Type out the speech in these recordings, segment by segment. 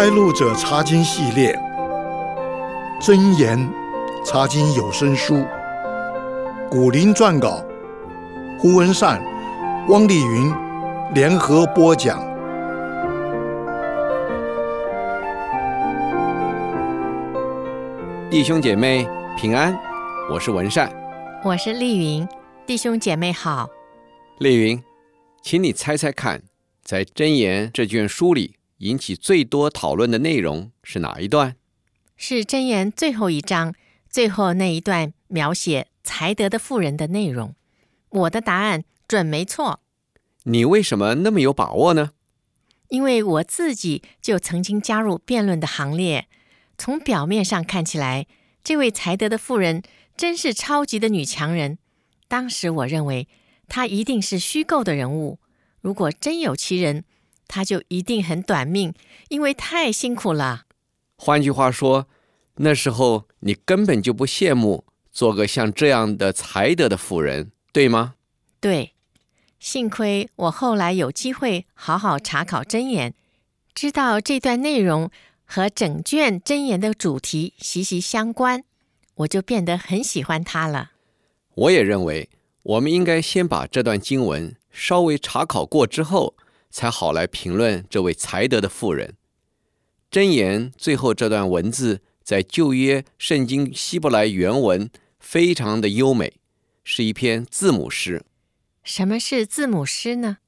开路者查经系列，真言查经有声书，古林撰稿，胡文善、汪丽云联合播讲。弟兄姐妹平安，我是文善，我是丽云，弟兄姐妹好。丽云，请你猜猜看，在《真言》这卷书里。引起最多讨论的内容是哪一段？是箴言最后一章最后那一段描写才德的妇人的内容。我的答案准没错。你为什么那么有把握呢？因为我自己就曾经加入辩论的行列。从表面上看起来，这位才德的妇人真是超级的女强人。当时我认为她一定是虚构的人物。如果真有其人，他就一定很短命，因为太辛苦了。换句话说，那时候你根本就不羡慕做个像这样的才德的妇人，对吗？对，幸亏我后来有机会好好查考真言，知道这段内容和整卷真言的主题息息相关，我就变得很喜欢它了。我也认为，我们应该先把这段经文稍微查考过之后。才好来评论这位才德的妇人。箴言最后这段文字在旧约圣经希伯来原文非常的优美，是一篇字母诗。什么是字母诗呢？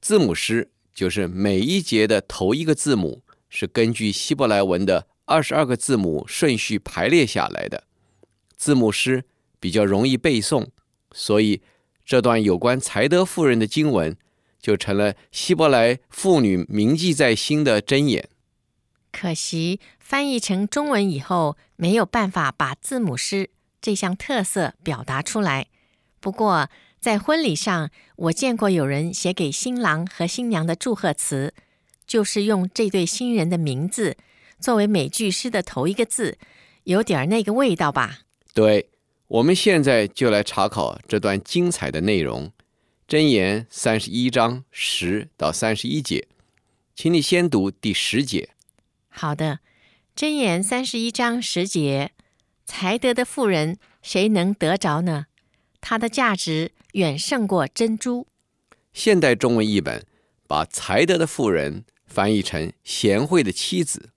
字母诗就是每一节的头一个字母是根据希伯来文的二十二个字母顺序排列下来的。字母诗比较容易背诵，所以这段有关才德妇人的经文。就成了希伯来妇女铭记在心的箴言。可惜翻译成中文以后，没有办法把字母诗这项特色表达出来。不过在婚礼上，我见过有人写给新郎和新娘的祝贺词，就是用这对新人的名字作为每句诗的头一个字，有点那个味道吧？对，我们现在就来查考这段精彩的内容。箴言三十一章十到三十一节，请你先读第十节。好的，箴言三十一章十节，才德的妇人谁能得着呢？她的价值远胜过珍珠。现代中文译本把才德的妇人翻译成贤惠的妻子，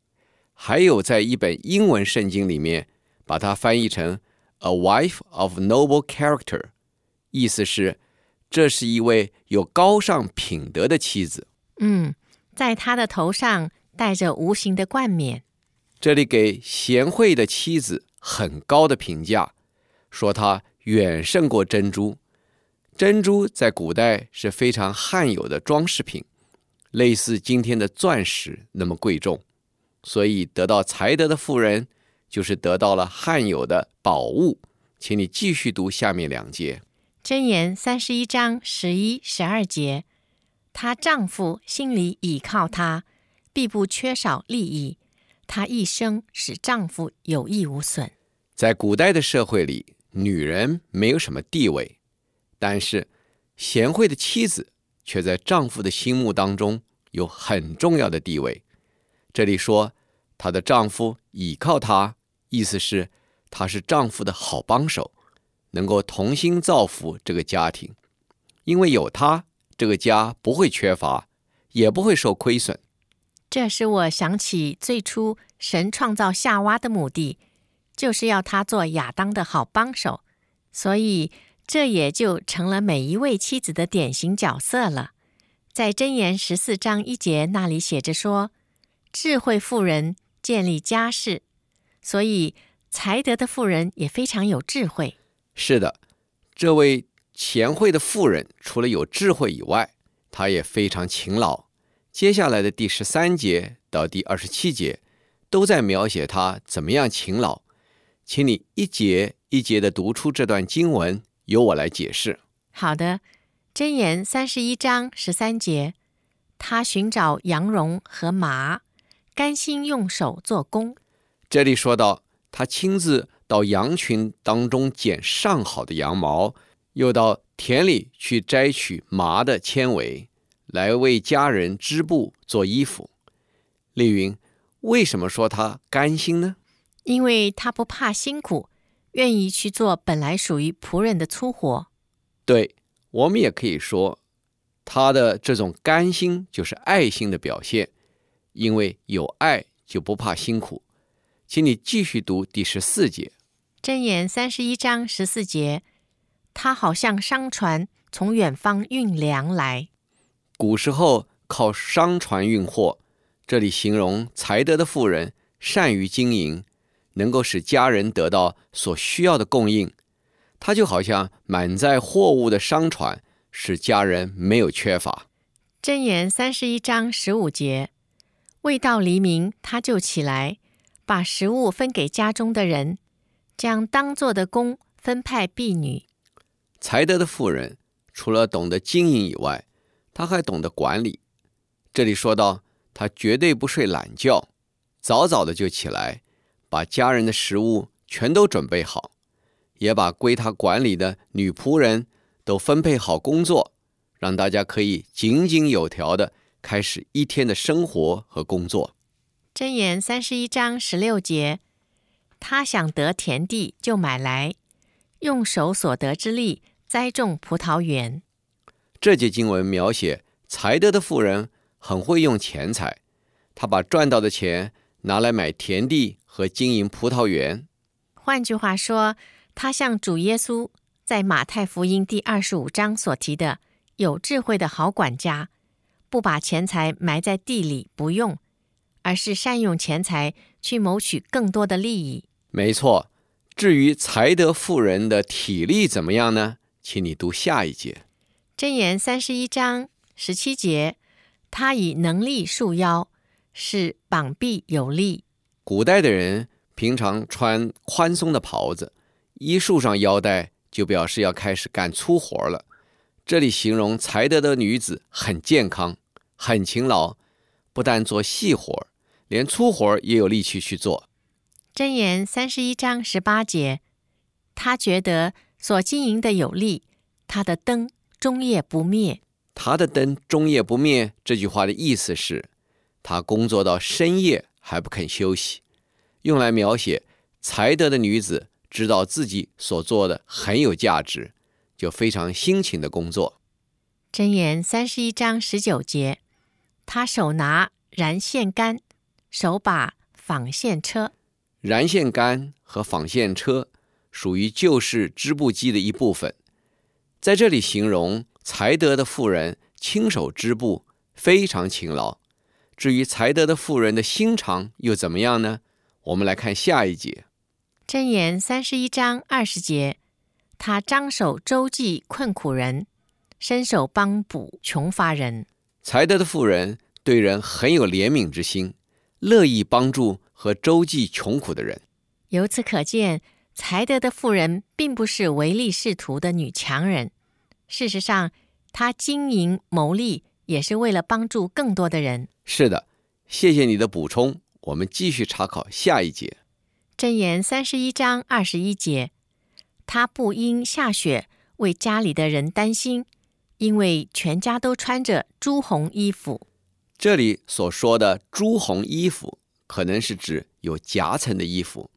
还有在一本英文圣经里面把它翻译成 a wife of noble character，意思是。这是一位有高尚品德的妻子。嗯，在她的头上戴着无形的冠冕。这里给贤惠的妻子很高的评价，说她远胜过珍珠。珍珠在古代是非常罕有的装饰品，类似今天的钻石那么贵重。所以得到才德的妇人，就是得到了罕有的宝物。请你继续读下面两节。箴言三十一章十一、十二节，她丈夫心里倚靠她，必不缺少利益。她一生使丈夫有益无损。在古代的社会里，女人没有什么地位，但是贤惠的妻子却在丈夫的心目当中有很重要的地位。这里说她的丈夫倚靠她，意思是她是丈夫的好帮手。能够同心造福这个家庭，因为有他，这个家不会缺乏，也不会受亏损。这使我想起最初神创造夏娃的目的，就是要他做亚当的好帮手，所以这也就成了每一位妻子的典型角色了。在箴言十四章一节那里写着说：“智慧妇人建立家室。”所以才德的妇人也非常有智慧。是的，这位贤惠的妇人除了有智慧以外，她也非常勤劳。接下来的第十三节到第二十七节，都在描写她怎么样勤劳。请你一节一节的读出这段经文，由我来解释。好的，箴言三十一章十三节，他寻找羊绒和麻，甘心用手做工。这里说到，他亲自。到羊群当中捡上好的羊毛，又到田里去摘取麻的纤维，来为家人织布做衣服。丽云，为什么说他甘心呢？因为他不怕辛苦，愿意去做本来属于仆人的粗活。对，我们也可以说，他的这种甘心就是爱心的表现。因为有爱，就不怕辛苦。请你继续读第十四节。箴言三十一章十四节，他好像商船从远方运粮来。古时候靠商船运货，这里形容才德的妇人善于经营，能够使家人得到所需要的供应。他就好像满载货物的商船，使家人没有缺乏。箴言三十一章十五节，未到黎明，他就起来，把食物分给家中的人。将当做的工分派婢女。才德的妇人除了懂得经营以外，她还懂得管理。这里说到，她绝对不睡懒觉，早早的就起来，把家人的食物全都准备好，也把归她管理的女仆人都分配好工作，让大家可以井井有条的开始一天的生活和工作。箴言三十一章十六节。他想得田地，就买来，用手所得之力栽种葡萄园。这节经文描写才德的富人很会用钱财，他把赚到的钱拿来买田地和经营葡萄园。换句话说，他像主耶稣在马太福音第二十五章所提的有智慧的好管家，不把钱财埋在地里不用，而是善用钱财去谋取更多的利益。没错，至于才德妇人的体力怎么样呢？请你读下一节。箴言三十一章十七节，他以能力束腰，是膀臂有力。古代的人平常穿宽松的袍子，一束上腰带，就表示要开始干粗活了。这里形容才德的女子很健康、很勤劳，不但做细活，连粗活也有力气去做。箴言三十一章十八节，他觉得所经营的有利，他的灯终夜不灭。他的灯终夜不灭，这句话的意思是，他工作到深夜还不肯休息，用来描写才德的女子知道自己所做的很有价值，就非常辛勤的工作。箴言三十一章十九节，他手拿燃线杆，手把纺线车。燃线杆和纺线车属于旧式织布机的一部分，在这里形容才德的妇人亲手织布，非常勤劳。至于才德的妇人的心肠又怎么样呢？我们来看下一节。箴言三十一章二十节，他张手周济困苦人，伸手帮补穷乏人。才德的妇人对人很有怜悯之心，乐意帮助。和周济穷苦的人，由此可见，才德的妇人并不是唯利是图的女强人。事实上，她经营牟利也是为了帮助更多的人。是的，谢谢你的补充。我们继续查考下一节。箴言三十一章二十一节，她不因下雪为家里的人担心，因为全家都穿着朱红衣服。这里所说的朱红衣服。可能是指有夹层的衣服，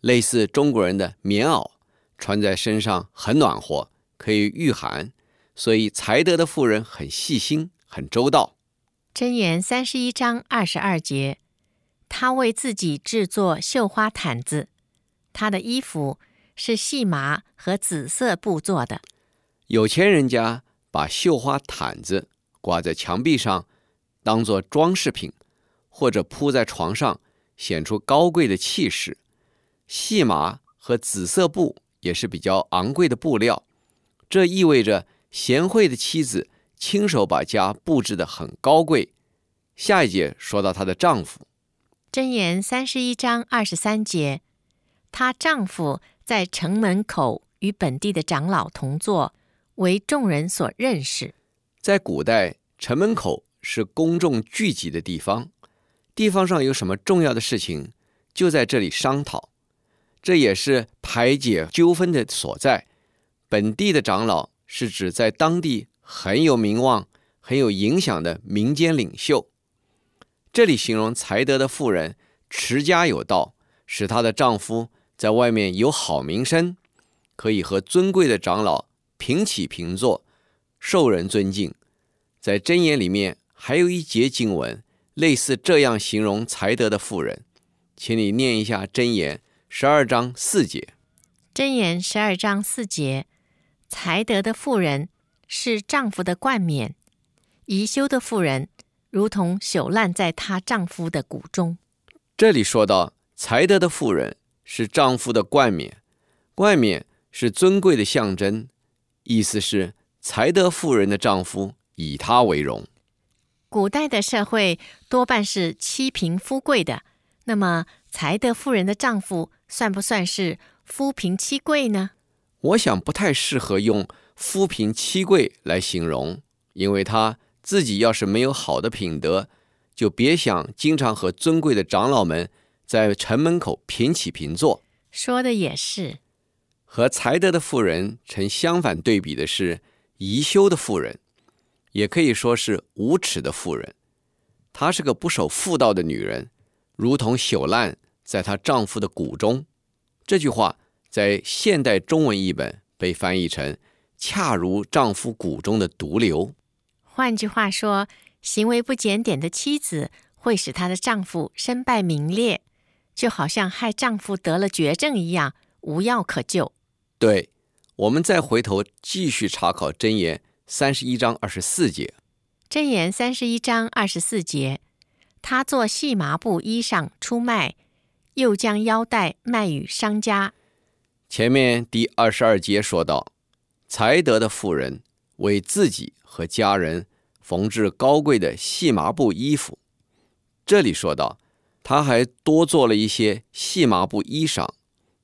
类似中国人的棉袄，穿在身上很暖和，可以御寒。所以才德的妇人很细心，很周到。箴言三十一章二十二节，他为自己制作绣花毯子，他的衣服是细麻和紫色布做的。有钱人家把绣花毯子挂在墙壁上，当做装饰品。或者铺在床上，显出高贵的气势。细麻和紫色布也是比较昂贵的布料，这意味着贤惠的妻子亲手把家布置得很高贵。下一节说到她的丈夫，箴言三十一章二十三节，她丈夫在城门口与本地的长老同坐，为众人所认识。在古代，城门口是公众聚集的地方。地方上有什么重要的事情，就在这里商讨，这也是排解纠纷的所在。本地的长老是指在当地很有名望、很有影响的民间领袖。这里形容才德的妇人持家有道，使她的丈夫在外面有好名声，可以和尊贵的长老平起平坐，受人尊敬。在箴言里面还有一节经文，类似这样形容才德的妇人，请你念一下箴言十二章四节。箴言十二章四节，才德的妇人是丈夫的冠冕，宜修的妇人如同朽烂在她丈夫的骨中。这里说到才德的妇人是丈夫的冠冕，冠冕是尊贵的象征，意思是才德妇人的丈夫以她为荣。古代的社会多半是妻贫夫贵的，那么才德妇人的丈夫算不算是夫贫妻贵呢？我想不太适合用夫贫妻贵来形容，因为他自己要是没有好的品德。就别想经常和尊贵的长老们在城门口平起平坐。说的也是。和才德的妇人成相反对比的是宜修的妇人，也可以说是无耻的妇人。她是个不守妇道的女人，如同朽烂在她丈夫的骨中。这句话在现代中文译本被翻译成“恰如丈夫骨中的毒瘤”。换句话说。行为不检点的妻子会使她的丈夫身败名裂，就好像害丈夫得了绝症一样，无药可救。对，我们再回头继续查考箴言三十一章二十四节。箴言三十一章二十四节，他做细麻布衣裳出卖，又将腰带卖与商家。前面第二十二节说到，才德的妇人为自己和家人。缝制高贵的细麻布衣服，这里说到，他还多做了一些细麻布衣裳，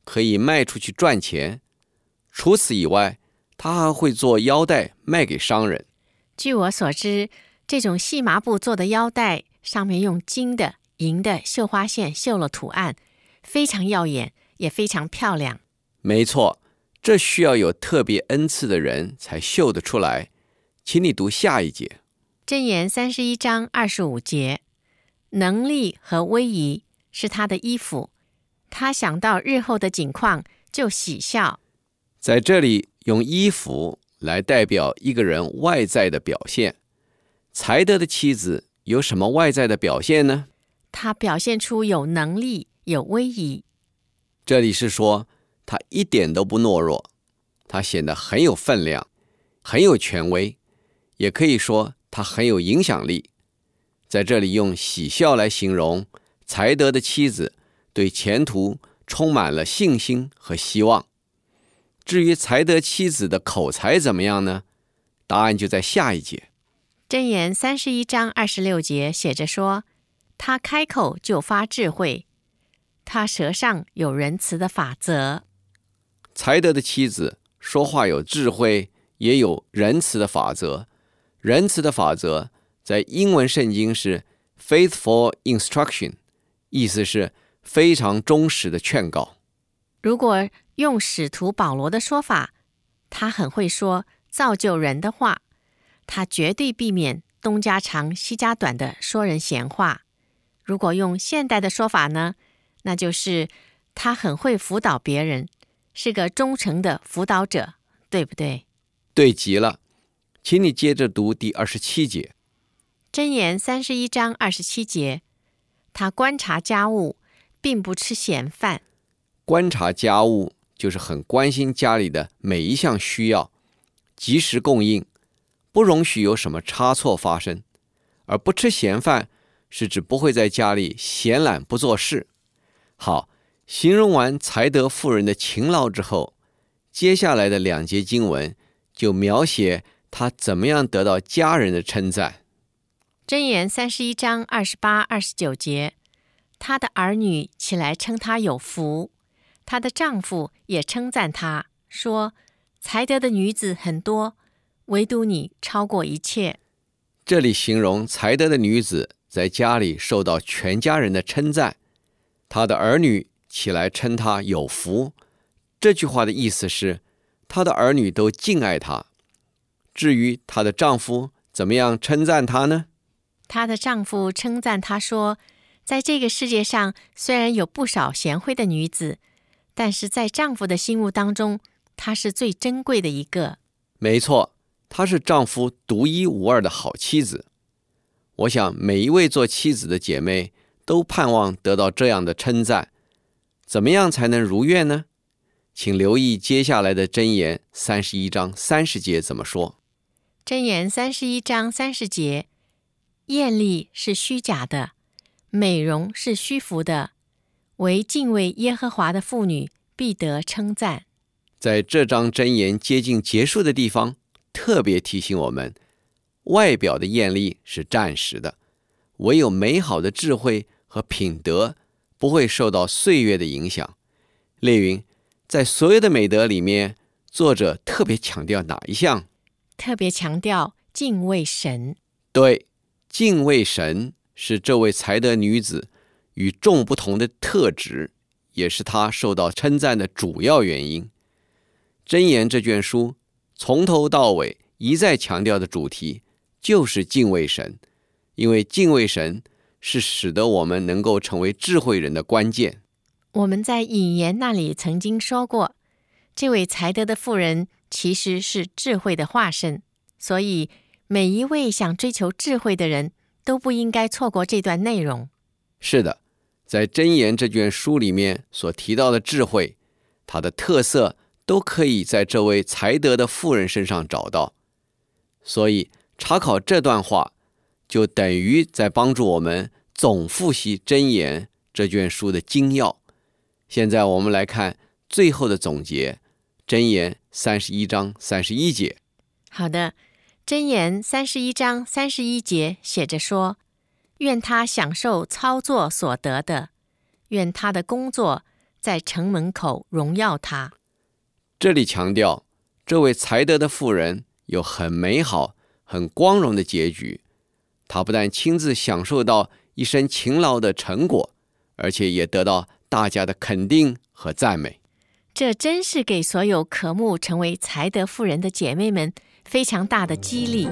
可以卖出去赚钱。除此以外，他还会做腰带卖给商人。据我所知，这种细麻布做的腰带上面用金的、银的绣花线绣了图案，非常耀眼，也非常漂亮。没错，这需要有特别恩赐的人才绣得出来。请你读下一节。箴言三十一章二十五节，能力和威仪是他的衣服，他想到日后的景况就喜笑。在这里用衣服来代表一个人外在的表现。才德的妻子有什么外在的表现呢？她表现出有能力、有威仪。这里是说他一点都不懦弱，他显得很有分量，很有权威，也可以说。他很有影响力，在这里用喜笑来形容才德的妻子，对前途充满了信心和希望。至于才德妻子的口才怎么样呢？答案就在下一节。箴言三十一章二十六节写着说：“他开口就发智慧，他舌上有仁慈的法则。”才德的妻子说话有智慧，也有仁慈的法则。仁慈的法则在英文圣经是 faithful instruction，意思是非常忠实的劝告。如果用使徒保罗的说法，他很会说造就人的话，他绝对避免东家长西家短的说人闲话。如果用现代的说法呢，那就是他很会辅导别人，是个忠诚的辅导者，对不对？对极了。请你接着读第二十七节，箴言三十一章二十七节，他观察家务，并不吃闲饭。观察家务就是很关心家里的每一项需要，及时供应，不容许有什么差错发生。而不吃闲饭是指不会在家里闲懒不做事。好，形容完才德妇人的勤劳之后，接下来的两节经文就描写。他怎么样得到家人的称赞？箴言三十一章二十八、二十九节，他的儿女起来称他有福，她的丈夫也称赞她，说：“才德的女子很多，唯独你超过一切。”这里形容才德的女子在家里受到全家人的称赞，她的儿女起来称她有福。这句话的意思是，她的儿女都敬爱她。至于她的丈夫怎么样称赞她呢？她的丈夫称赞她说：“在这个世界上，虽然有不少贤惠的女子，但是在丈夫的心目当中，她是最珍贵的一个。没错，她是丈夫独一无二的好妻子。我想，每一位做妻子的姐妹都盼望得到这样的称赞。怎么样才能如愿呢？请留意接下来的箴言三十一章三十节怎么说。箴言三十一章三十节：艳丽是虚假的。美容是虚浮的，唯敬畏耶和华的妇女必得称赞。在这章箴言接近结束的地方，特别提醒我们：外表的艳丽是暂时的，唯有美好的智慧和品德不会受到岁月的影响。列云，在所有的美德里面，作者特别强调哪一项？特别强调敬畏神。对，敬畏神。是这位才德女子与众不同的特质，也是他受到称赞的主要原因。箴言这卷书从头到尾一再强调的主题就是敬畏神，因为敬畏神是使得我们能够成为智慧人的关键。我们在引言那里曾经说过，这位才德的妇人其实是智慧的化身，所以每一位想追求智慧的人，都不应该错过这段内容。是的，在《箴言》这卷书里面所提到的智慧，它的特色都可以在这位才德的妇人身上找到。所以，查考这段话，就等于在帮助我们总复习《真言》这卷书的精要。现在，我们来看最后的总结，《真言》三十一章三十一节。好的。真言三十一章三十一节写着说：“愿他享受操作所得的，愿他的工作在城门口荣耀他。”这里强调，这位才德的妇人有很美好、很光荣的结局。她不但亲自享受到一生勤劳的成果，而且也得到大家的肯定和赞美。这真是给所有渴慕成为才德妇人的姐妹们。非常大的激励。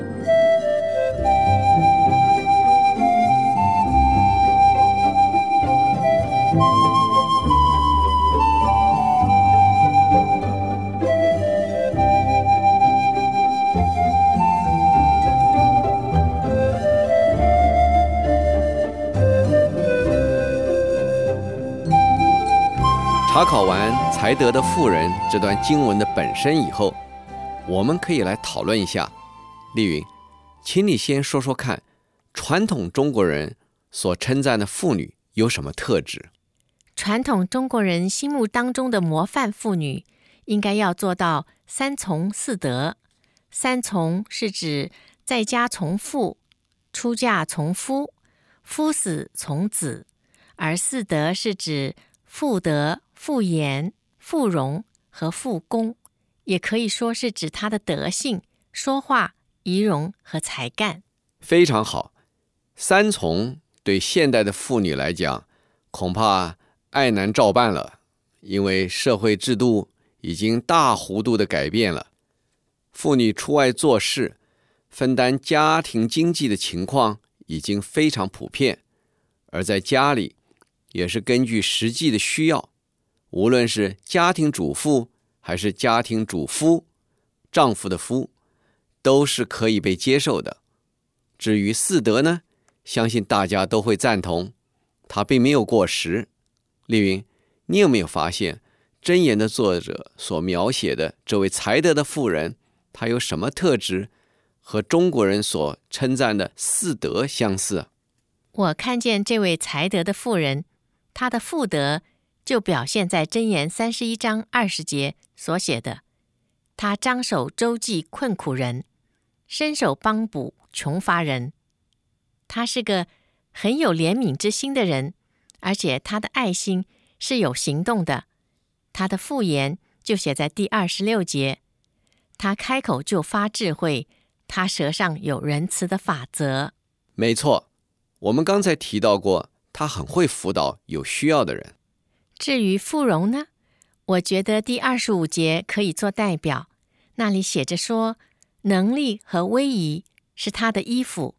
考完才德的妇人这段经文的本身以后。我们可以来讨论一下，丽云，请你先说说看，传统中国人所称赞的妇女有什么特质？传统中国人心目当中的模范妇女，应该要做到三从四德。三从是指在家从父，出嫁从夫，夫死从子；而四德是指妇德、妇言、妇容和妇功。也可以说是指她的德性、说话、仪容和才干。非常好，三从对现代的妇女来讲，恐怕爱难照办了，因为社会制度已经大幅度的改变了。妇女出外做事，分担家庭经济的情况已经非常普遍，而在家里也是根据实际的需要，无论是家庭主妇。还是家庭主夫，丈夫的夫，都是可以被接受的。至于四德呢，相信大家都会赞同，他并没有过时。丽云，你有没有发现，箴言的作者所描写的这位才德的妇人，她有什么特质和中国人所称赞的四德相似？我看见这位才德的妇人，她的妇德。就表现在箴言三十一章二十节所写的，他张手周济困苦人，伸手帮补穷乏人。他是个很有怜悯之心的人，而且他的爱心是有行动的。他的复言就写在第二十六节，他开口就发智慧，他舌上有仁慈的法则。没错，我们刚才提到过，他很会辅导有需要的人。至于富荣呢，我觉得第二十五节可以做代表，那里写着说，能力和威仪是他的衣服，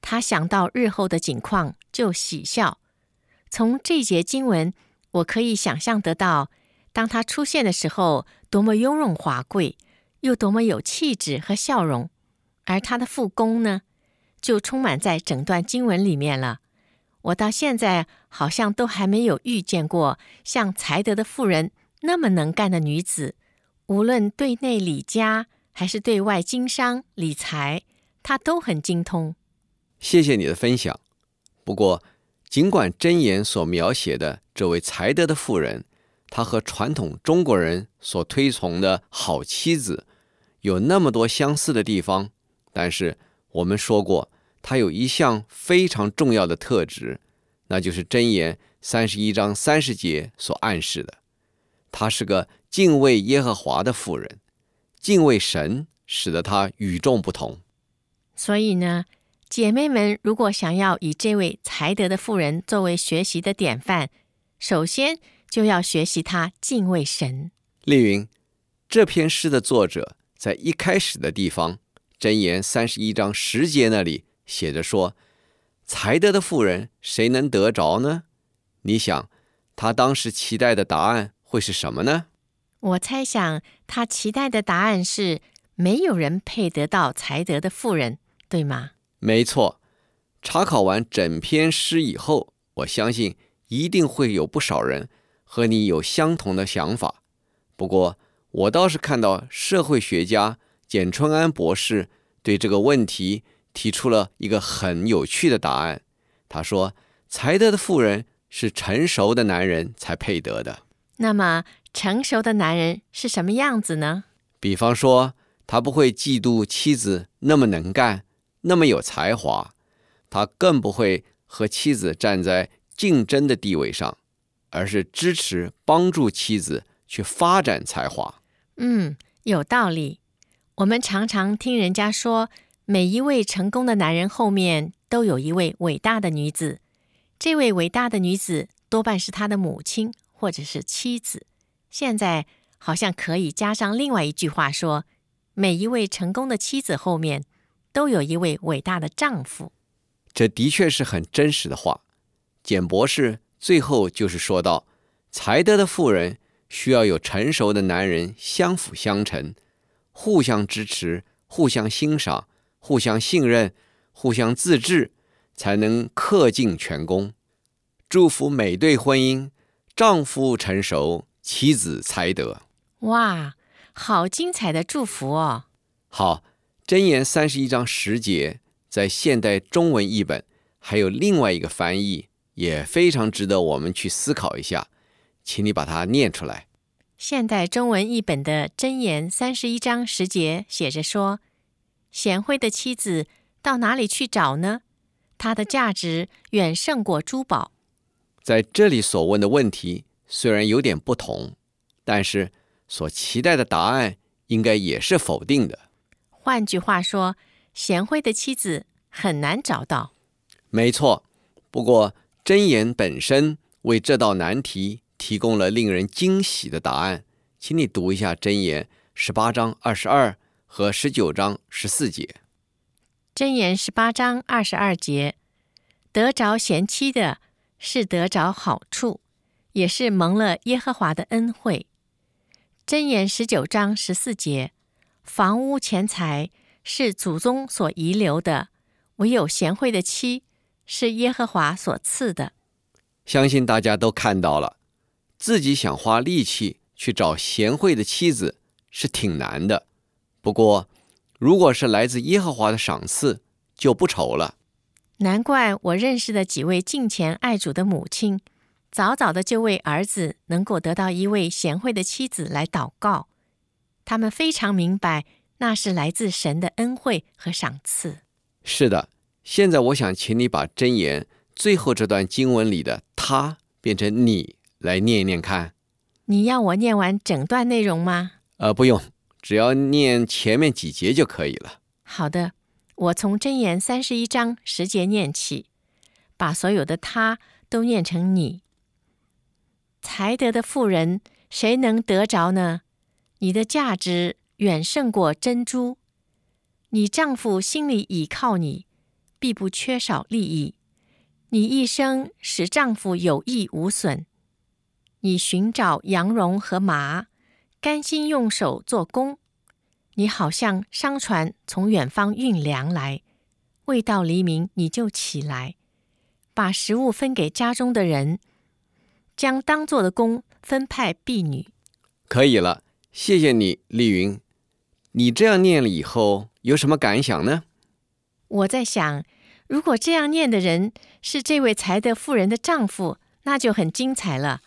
他想到日后的景况就喜笑。从这节经文，我可以想象得到，当他出现的时候，多么雍容华贵，又多么有气质和笑容。而他的副功呢，就充满在整段经文里面了。我到现在好像都还没有遇见过像才德的妇人那么能干的女子，无论对内理家还是对外经商理财，她都很精通。谢谢你的分享。不过，尽管箴言所描写的这位才德的妇人，她和传统中国人所推崇的好妻子有那么多相似的地方，但是我们说过，她有一项非常重要的特质，那就是箴言三十一章三十节所暗示的，她是个敬畏耶和华的妇人，敬畏神使得她与众不同。所以呢，姐妹们，如果想要以这位才德的妇人作为学习的典范，首先就要学习她敬畏神。丽云，这篇诗的作者在一开始的地方，箴言三十一章十节那里写着说：“才德的妇人，谁能得着呢？”你想，他当时期待的答案会是什么呢？我猜想，他期待的答案是：没有人配得到才德的妇人，对吗？没错，查考完整篇诗以后，我相信一定会有不少人和你有相同的想法。不过，我倒是看到社会学家简春安博士对这个问题提出了一个很有趣的答案。他说：“才德的妇人是成熟的男人才配得的。”那么，成熟的男人是什么样子呢？比方说，他不会嫉妒妻子那么能干。那么有才华，他更不会和妻子站在竞争的地位上，而是支持帮助妻子去发展才华。嗯，有道理。我们常常听人家说，每一位成功的男人后面都有一位伟大的女子，这位伟大的女子多半是他的母亲或者是妻子。现在好像可以加上另外一句话说，每一位成功的妻子后面。都有一位伟大的丈夫，这的确是很真实的话。简博士最后就是说到，才德的妇人需要有成熟的男人相辅相成，互相支持、互相欣赏、互相信任、互相自制，才能恪尽全功。祝福每对婚姻，丈夫成熟，妻子才德。哇，好精彩的祝福哦！好。箴言三十一章十节，在现代中文译本还有另外一个翻译，也非常值得我们去思考一下，请你把它念出来。现代中文译本的箴言三十一章十节写着说：“贤惠的妻子到哪里去找呢？她的价值远胜过珠宝。”在这里所问的问题虽然有点不同，但是所期待的答案应该也是否定的。换句话说，贤惠的妻子很难找到。没错，不过箴言本身为这道难题提供了令人惊喜的答案。请你读一下箴言十八章二十二和十九章十四节。箴言十八章二十二节：得着贤妻的，是得着好处，也是蒙了耶和华的恩惠。箴言十九章十四节。房屋钱财是祖宗所遗留的，唯有贤惠的妻是耶和华所赐的。相信大家都看到了，自己想花力气去找贤惠的妻子是挺难的。不过，如果是来自耶和华的赏赐，就不愁了。难怪我认识的几位敬虔爱主的母亲，早早的就为儿子能够得到一位贤惠的妻子来祷告。他们非常明白，那是来自神的恩惠和赏赐。是的，现在我想请你把箴言最后这段经文里的“他”变成“你”来念一念看。你要我念完整段内容吗？呃，不用，只要念前面几节就可以了。好的，我从箴言三十一章十节念起，把所有的“他”都念成“你”。才德的妇人，谁能得着呢？你的价值远胜过珍珠，你丈夫心里倚靠你，必不缺少利益。你一生使丈夫有益无损，你寻找羊绒和麻，甘心用手做工。你好像商船从远方运粮来，未到黎明你就起来，把食物分给家中的人，将当做的工分派婢女。可以了，谢谢你，丽云。你这样念了以后有什么感想呢？我在想，如果这样念的人是这位才德妇人的丈夫，那就很精彩了，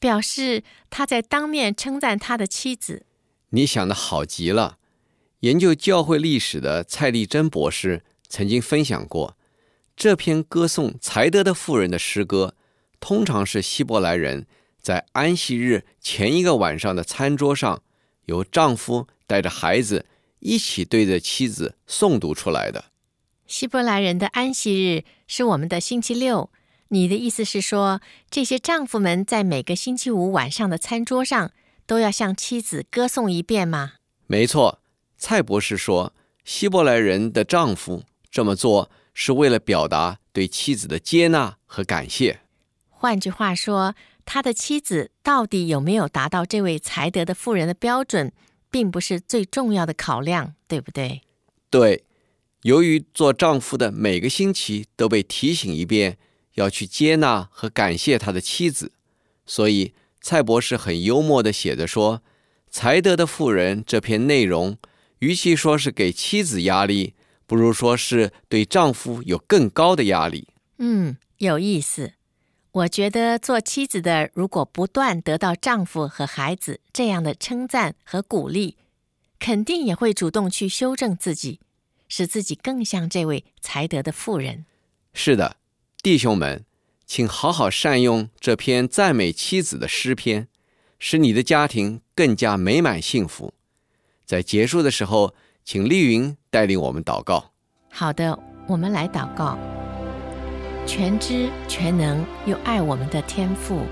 表示他在当面称赞他的妻子。你想的好极了。研究教会历史的蔡丽珍博士曾经分享过，这篇歌颂才德的妇人的诗歌，通常是希伯来人在安息日前一个晚上的餐桌上，由丈夫带着孩子一起对着妻子诵读出来的。希伯来人的安息日是我们的星期六。你的意思是说，这些丈夫们在每个星期五晚上的餐桌上都要向妻子歌颂一遍吗？没错。蔡博士说：“希伯来人的丈夫这么做是为了表达对妻子的接纳和感谢。换句话说，他的妻子到底有没有达到这位才德的妇人的标准，并不是最重要的考量，对不对？”“对。”由于做丈夫的每个星期都被提醒一遍要去接纳和感谢他的妻子，所以蔡博士很幽默地写着说：“才德的妇人这篇内容。”与其说是给妻子压力，不如说是对丈夫有更高的压力。嗯，有意思。我觉得做妻子的，如果不断得到丈夫和孩子这样的称赞和鼓励，肯定也会主动去修正自己，使自己更像这位才德的妇人。是的，弟兄们，请好好善用这篇赞美妻子的诗篇，使你的家庭更加美满幸福。在结束的时候，请丽云带领我们祷告。好的，我们来祷告。全知全能又爱我们的天父，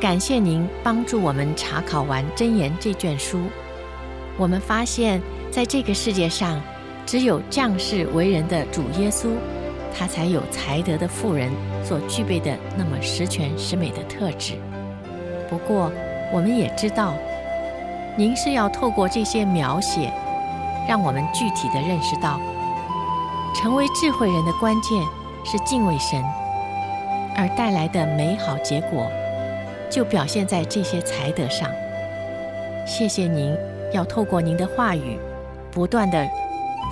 感谢您帮助我们查考完真言这卷书。我们发现，在这个世界上，只有降世为人的主耶稣，他才有才德的富人所具备的那么十全十美的特质。不过，我们也知道。您是要透过这些描写，让我们具体地认识到，成为智慧人的关键是敬畏神，而带来的美好结果，就表现在这些才德上。谢谢您，要透过您的话语，不断地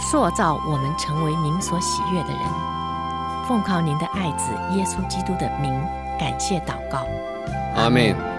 塑造我们成为您所喜悦的人。奉靠您的爱子耶稣基督的名，感谢祷告，阿门。